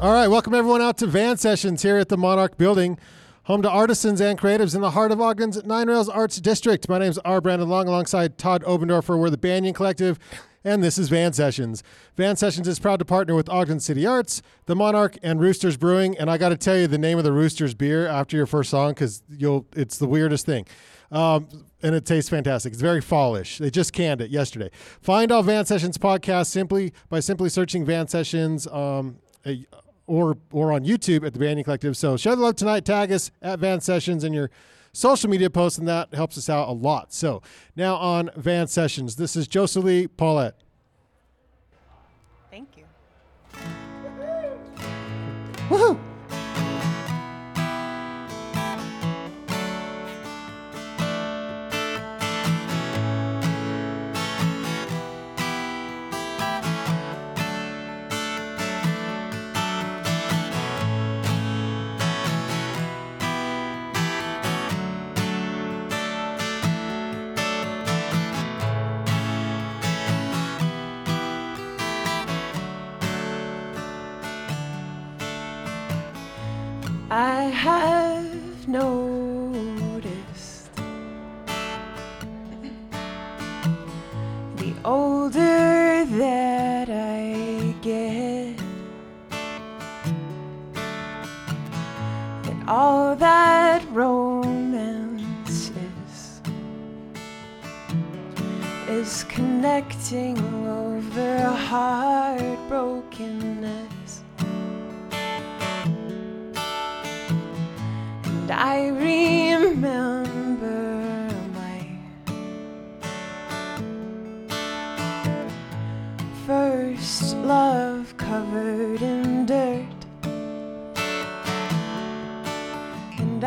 All right, welcome everyone out to Van Sessions here at the Monarch Building, home to artisans and creatives in the heart of Ogden's Nine Rails Arts District. My name is R. Brandon Long, alongside Todd Obendorfer. We're the Banyan Collective, and this is Van Sessions. Van Sessions is proud to partner with Ogden City Arts, the Monarch, and Roosters Brewing. And I got to tell you the name of the Roosters beer after your first song because you'll it's the weirdest thing. Um, and it tastes fantastic. It's very fallish. They just canned it yesterday. Find all Van Sessions podcasts simply by simply searching Van Sessions. Um, or or on YouTube at the Banyan Collective. So share the love tonight. Tag us at Van Sessions in your social media posts, and that helps us out a lot. So now on Van Sessions, this is Josaleigh Pollett. Thank you. Woohoo! All that romance is is connecting over heartbrokenness. And I remember my first love covered in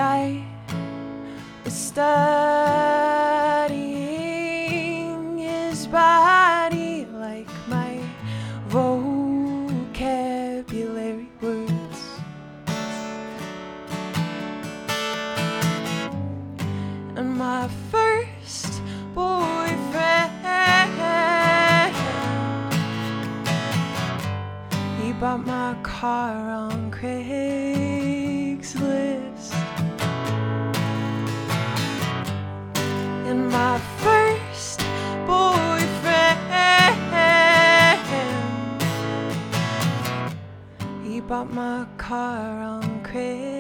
I was studying his body like my vocabulary words. and my first boyfriend. He bought my car on Craigslist. And my first boyfriend. He bought my car on Craigslist.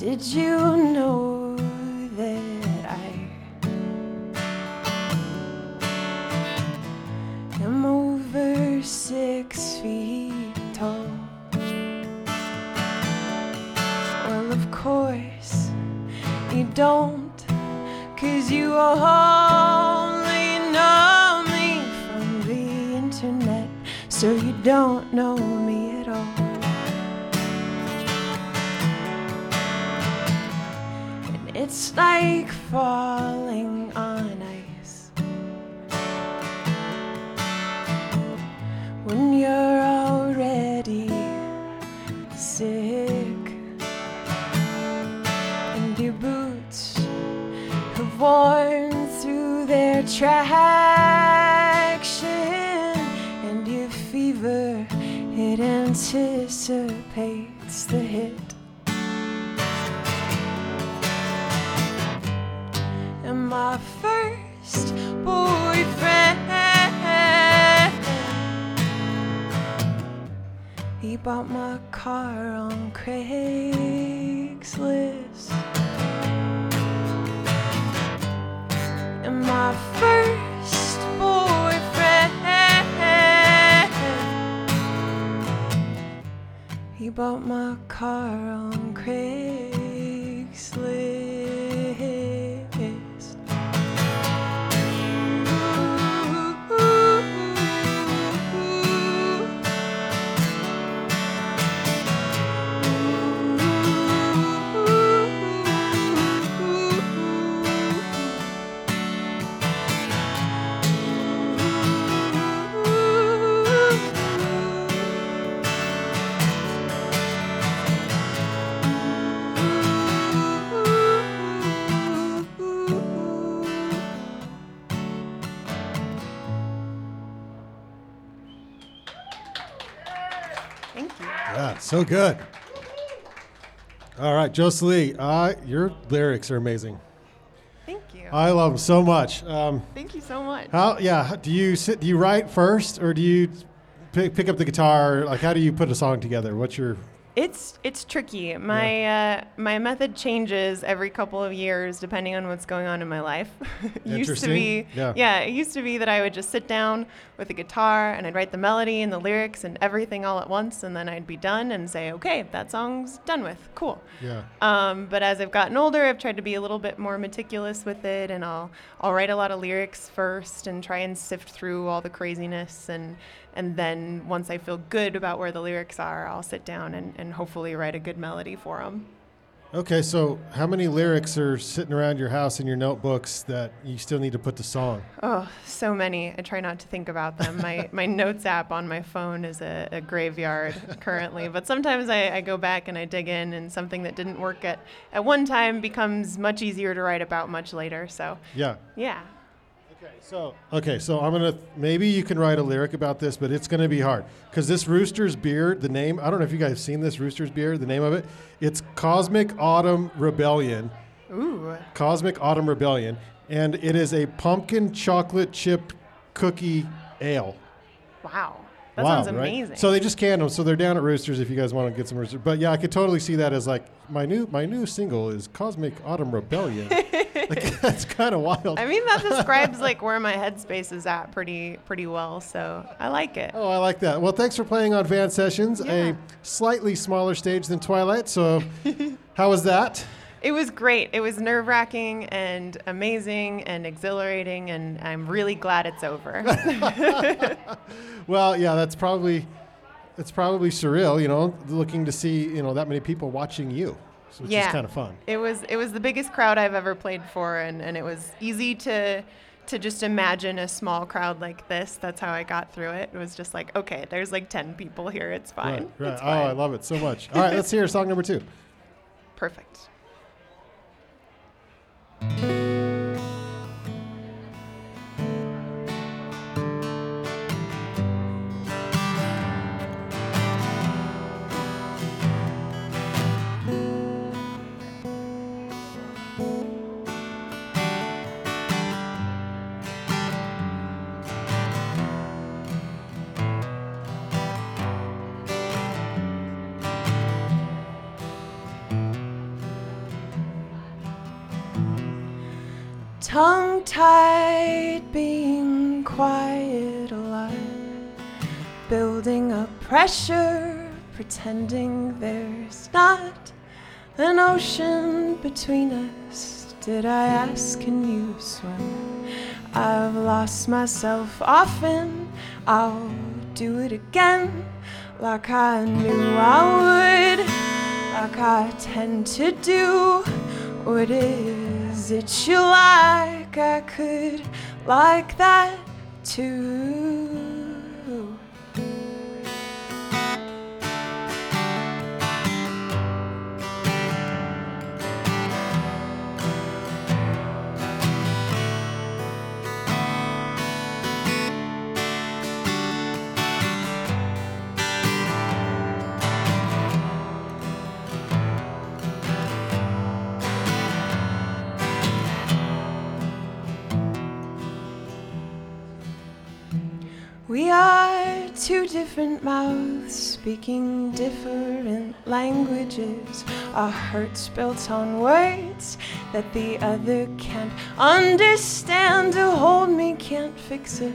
Did you know it's like falling on bought my car on Craigslist. And my first boyfriend. He bought my car on Craigslist. Yeah, so good. All right, Josaleigh, uh, your lyrics are amazing. Thank you. I love them so much. Um, Thank you so much. how? Yeah. Do you sit? Do you write first, or do you pick, pick up the guitar? Like, how do you put a song together? What's your? It's it's tricky. My uh, my method changes every couple of years depending on what's going on in my life. it used to be Yeah. it used to be that I would just sit down with a guitar and I'd write the melody and the lyrics and everything all at once and then I'd be done and say, "Okay, that song's done with. Cool." Yeah. Um, but as I've gotten older, I've tried to be a little bit more meticulous with it, and I'll I'll write a lot of lyrics first and try and sift through all the craziness, and and then once I feel good about where the lyrics are, I'll sit down and, and hopefully write a good melody for them. Okay, so how many lyrics are sitting around your house in your notebooks that you still need to put to song? Oh, so many. I try not to think about them. My my notes app on my phone is a, a graveyard currently, but sometimes I, I go back and I dig in, and something that didn't work at at one time becomes much easier to write about much later. So Yeah. yeah. Okay, so okay, so I'm gonna maybe you can write a lyric about this, but it's gonna be hard because this Rooster's beer, the name I don't know if you guys have seen this Rooster's beer, the name of it, it's Cosmic Autumn Rebellion, Ooh. Cosmic Autumn Rebellion, and it is a pumpkin chocolate chip cookie ale. Wow. That wow, sounds right? amazing. So they just canned them, so they're down at Roosters if you guys want to get some Roosters. But yeah, I could totally see that as like my new my new single is Cosmic Autumn Rebellion. like, that's kind of wild. I mean that describes like where my headspace is at pretty pretty well, so I like it. Oh, I like that. Well, thanks for playing on Van Sessions, Yeah. a slightly smaller stage than Twilight. So, how was that? It was great. It was nerve-wracking and amazing and exhilarating and I'm really glad it's over. Well, yeah, that's probably it's probably surreal. You know, looking to see you know that many people watching you, so which is kind of fun. it was it was the biggest crowd I've ever played for and, and it was easy to to just imagine a small crowd like this. That's how I got through it. It was just like, okay, there's like 10 people here. It's fine. Right, right. It's Oh, I love it so much. All right, let's hear song number two. Perfect. Tongue ocean between us. Did I ask, can you swim? I've lost myself often. I'll do it again, like I knew I would, like I tend to do. What is it you like? I could like that too. We are two different mouths speaking different languages. Our hearts built on words that the other can't understand. To hold me can't fix it,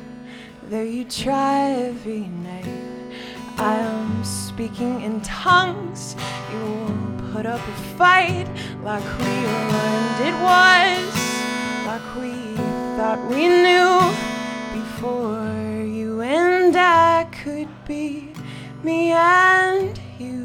though you try every night. I am speaking in tongues. You will put up a fight like we learned it was, like we thought we knew before I could be me and you.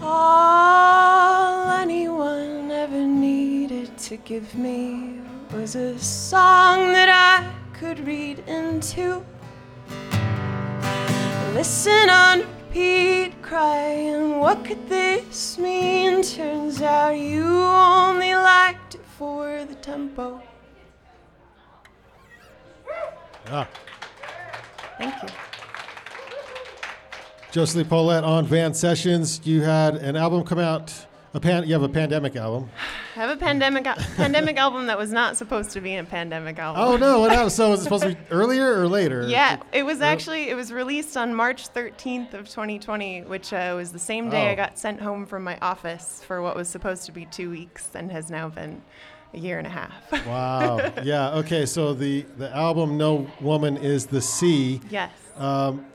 All anyone ever needed to give me was a song that I could read into. listen on repeat, crying, What could this mean? Turns out you only liked it for the tempo. Ah, Thank you. Josaleigh Pollett on Van Sessions. You had an album come out. A pan, you have a pandemic album. I have a pandemic pandemic album that was not supposed to be a pandemic album. Oh no! What happened? So was it supposed to be earlier or later? Yeah, it was actually it was released on March 13th of 2020, which uh, was the same day Oh. I got sent home from my office for what was supposed to be two weeks and has now been a year and a half. Wow. Yeah. Okay. So the the album "No Woman Is the Sea." yes. Um,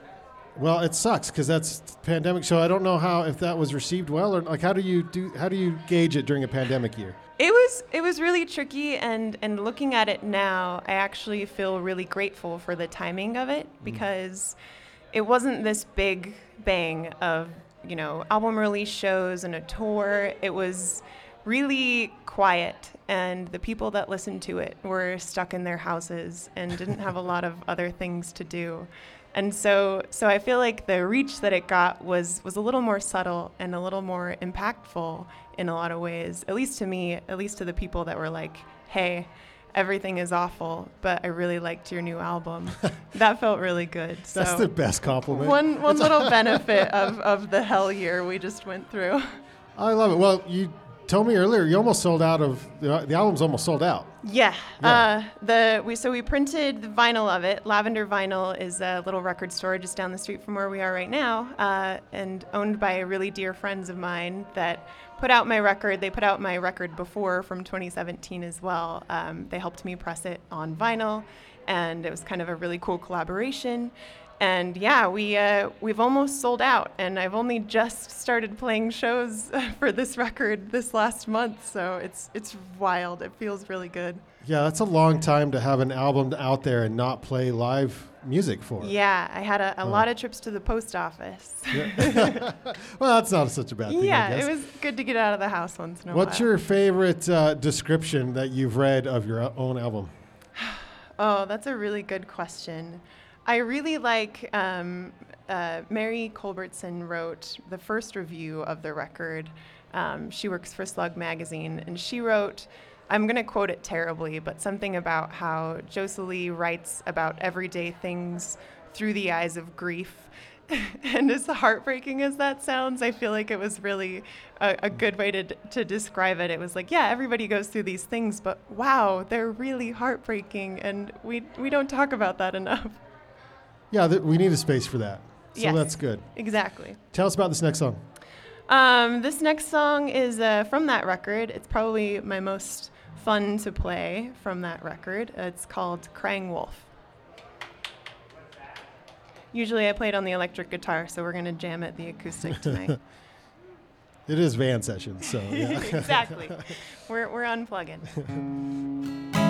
well, it sucks because that's pandemic. So I don't know how if that was received well or like how do you do how do you gauge it during a pandemic year? It was it was really tricky and and looking at it now, I actually feel really grateful for the timing of it mm. because it wasn't this big bang of, you know, album release shows and a tour. It was really quiet and the people that listened to it were stuck in their houses and didn't have a lot of other things to do. And so so I feel like the reach that it got was was a little more subtle and a little more impactful in a lot of ways. At least to me, at least to the people that were like, "Hey, everything is awful, but I really liked your new album." that felt really good. That's the best compliment. one one little benefit of, of the hell year we just went through. I love it. Well, you told me earlier you almost sold out of the, the album's almost sold out. Yeah. Yeah. Uh, the we so we printed the vinyl of it. Lavender Vinyl is a little record store just down the street from where we are right now, uh, and owned by really dear friends of mine that put out my record. They put out my record before from 2017 as well. Um, they helped me press it on vinyl, and it was kind of a really cool collaboration. And yeah, we uh, we've almost sold out, and I've only just started playing shows for this record this last month, so it's it's wild. It feels really good. Yeah, that's a long time to have an album out there and not play live music for. Yeah, I had a, a lot of trips to the post office. Well, that's not such a bad thing. I yeah, it was good to get out of the house once in a What's while. What's your favorite uh, description that you've read of your own album? Oh, that's a really good question. I really like um, uh, Mary Culbertson wrote the first review of the record. Um, she works for Slug Magazine, and she wrote, I'm going to quote it terribly, but something about how Josie writes about everyday things through the eyes of grief. and as heartbreaking as that sounds, I feel like it was really a, a good way to, to describe it. It was like, yeah, everybody goes through these things, but wow, they're really heartbreaking, and we, we don't talk about that enough. Yeah, th- we need a space for that. So Yes. that's good. Exactly. Tell us about this next song. Um, this next song is uh, from that record. It's probably my most fun to play from that record. It's called Crying Wolf. Usually I play it on the electric guitar, so we're going to jam it the acoustic tonight. It is Van session, so yeah. exactly. We're, we're unplugging.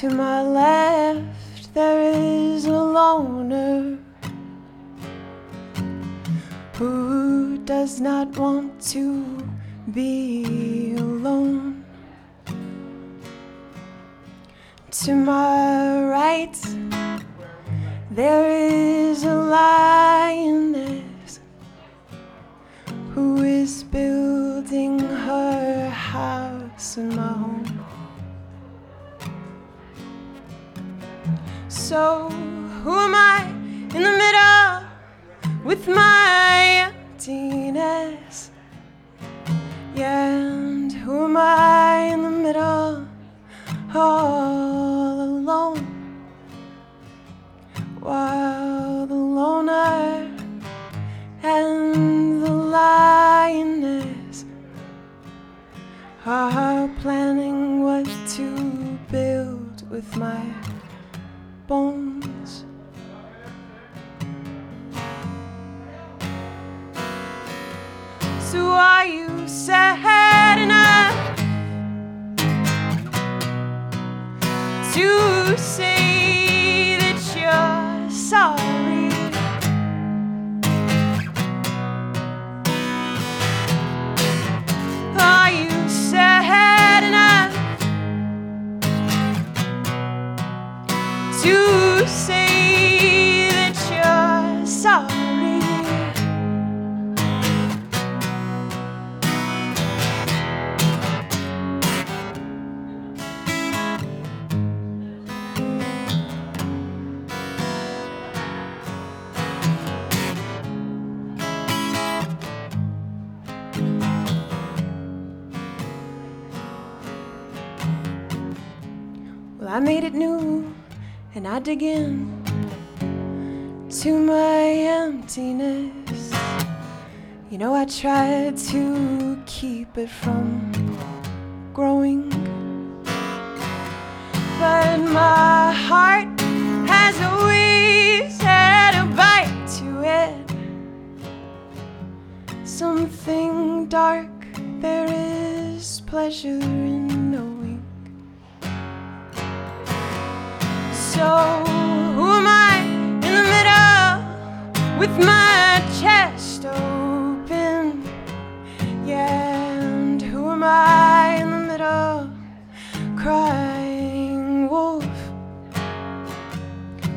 To my left, there is a loner who does not want to be alone. To my right, there is a lioness So, who am I in the middle with my emptiness? Yeah, and who am I in the to say I dig in to my emptiness. You know, I tried to keep it from growing, but my heart has always had a bite to it. Something dark, there is pleasure in So, who am I in the middle with my chest open? Yeah, and who am I in the middle crying wolf?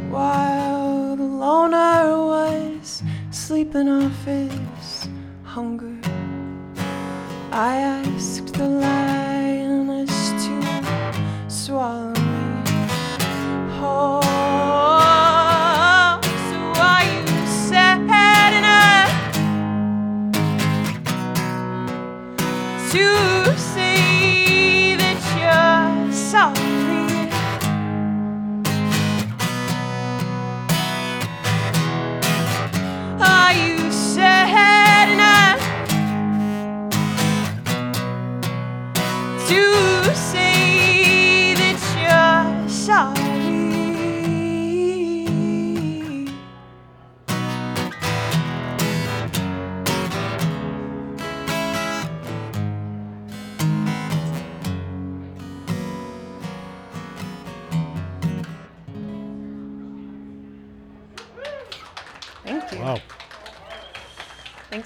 While the loner was sleeping off his hunger, I asked the lioness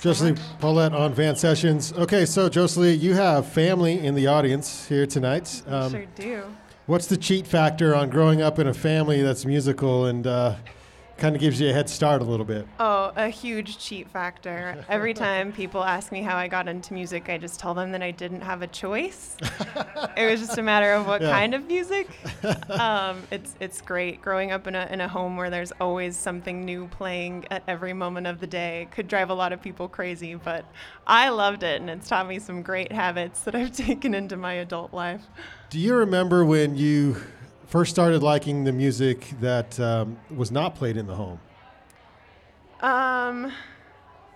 Thanks so Pollett on Van Sessions. Okay, so Josaleigh, you have family in the audience here tonight. Um, sure do. What's the cheat factor on growing up in a family that's musical and uh, kind of gives you a head start a little bit? Oh, a huge cheat factor. Every time people ask me how I got into music, I just tell them that I didn't have a choice. it was just a matter of what Yeah. kind of music. Um, it's it's great growing up in a in a home where there's always something new playing at every moment of the day. Could drive a lot of people crazy, but I loved it, and it's taught me some great habits that I've taken into my adult life. Do you remember when you first started liking the music that um, was not played in the home? Um,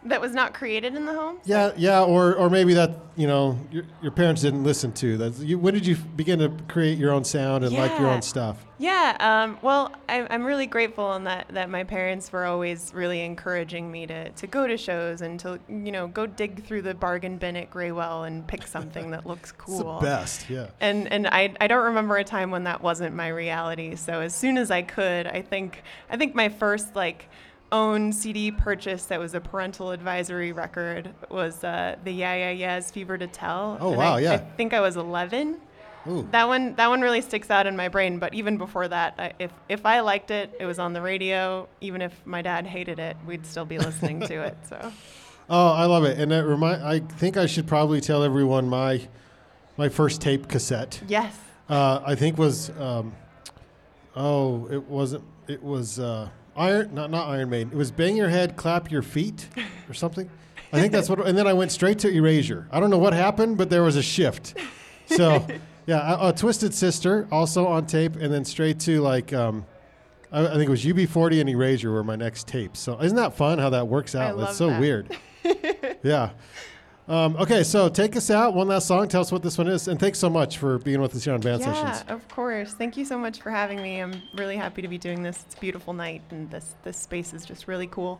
that was not created in the home. Yeah, yeah, or, or maybe that you know your, your parents didn't listen to. that. you, when did you begin to create your own sound and like your own stuff? Yeah, um, well, I'm, I'm really grateful in that, that my parents were always really encouraging me to, to go to shows and to, you know, go dig through the bargain bin at Graywhale and pick something that looks cool. the best, yeah. And, and I, I don't remember a time when that wasn't my reality. So as soon as I could, I think, I think my first, like, own CD purchase that was a parental advisory record was uh, the Yeah Yeah Yeahs Fever to Tell. Oh, And wow, I, yeah. I think I was 11 Ooh. that one that one really sticks out in my brain but even before that I, if if i liked it it was on the radio even if my dad hated it we'd still be listening to it so Oh, I love it, and it remind. I think I should probably tell everyone my my first tape cassette. yes Uh, I think was um, oh, it wasn't. It was uh, Iron, not not Iron Maiden. It was Bang Your Head, Clap Your Feet, or something. I think that's what. And then I went straight to Erasure. I don't know what happened, but there was a shift. So yeah, a, Twisted Sister also on tape, and then straight to like. Um, I, I think it was UB40 and Erasure were my next tapes. So isn't that fun how that works out? That's so that. weird. yeah. Um, okay, so take us out. One last song. Tell us what this one is. And thanks so much for being with us here on Band yeah Sessions. of course thank you so much for having me i'm really happy to be doing this it's a beautiful night and this this space is just really cool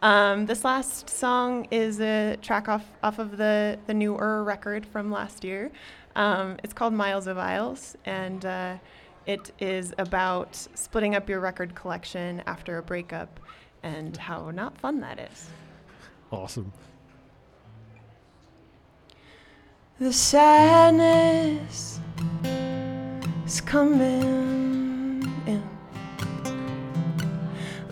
um, this last song is a track off off of the the new Ur record from last year um, it's called miles of aisles and uh, it is about splitting up your record collection after a breakup and how not fun that is Awesome. The sadness is coming in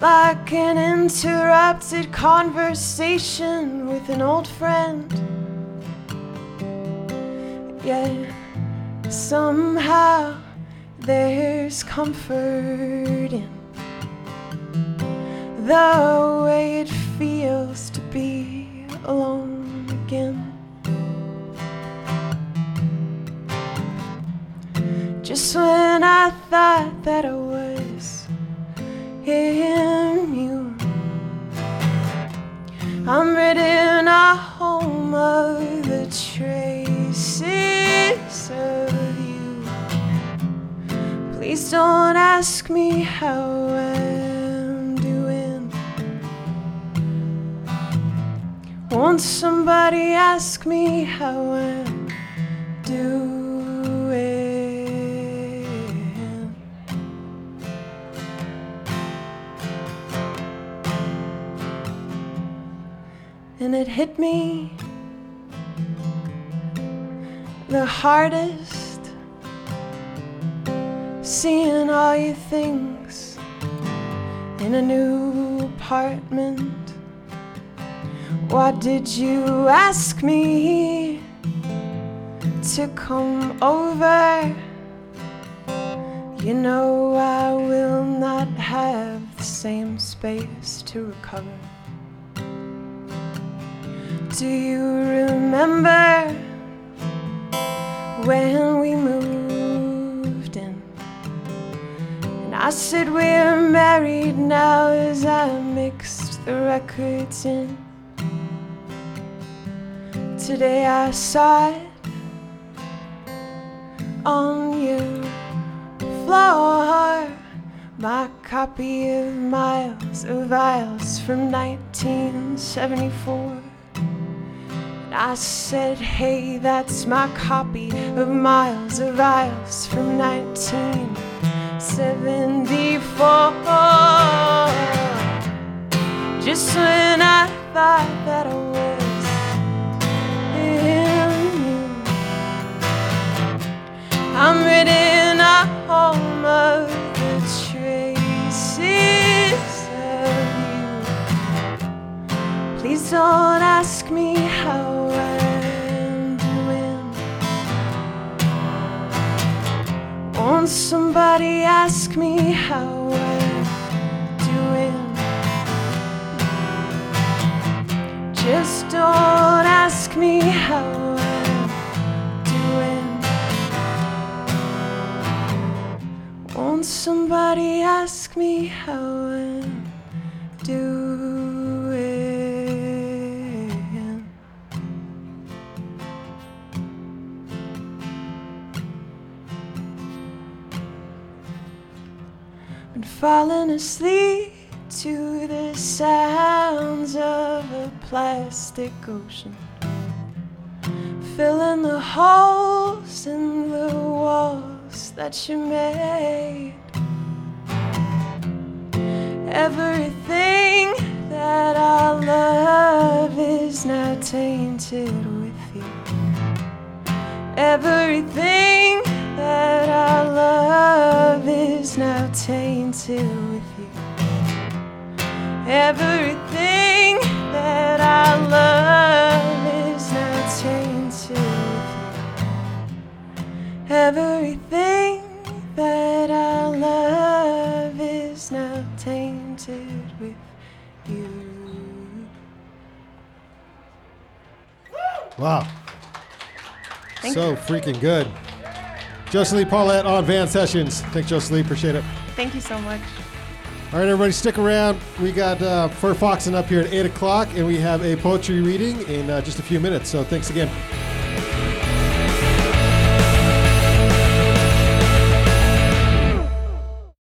like an interrupted conversation with an old friend. Yet somehow there's comfort in the way it feels to be alone again. Just when I thought that I was immune. I'm reading a home of the traces of you. Please don't ask me how I'm doing. Won't somebody ask me how I'm doing? And it hit me the hardest seeing all your things in a new apartment. Why did you ask me to come over? You know, I will not have the same space to recover. Do you remember when we moved in? And I said we're married now as I mixed the records in. Today I saw it on your floor. My copy of Miles of Aisles from 1974. I said, hey, that's my copy of Miles of Aisles from 1974. Just when I thought that I was in you, I'm reading a home of the traces of you. Please don't ask me Won't somebody ask me how I'm doing? Just don't ask me how I'm doing. Won't somebody ask me how I'm doing? Falling asleep to the sounds of a plastic ocean, filling the holes in the walls that you made. Everything that I love is now tainted with you. Everything that tainted with you. Everything that I love is now tainted with you. Everything that I love is now tainted with you. Wow. Thank so you. freaking good. Josaleigh Pollett on Van Sessions. Thanks, Josaleigh. Appreciate it. Thank you so much. All right, everybody, stick around. We got uh, Fur Foxen up here at 8 o'clock, and we have a poetry reading in uh, just a few minutes. So thanks again.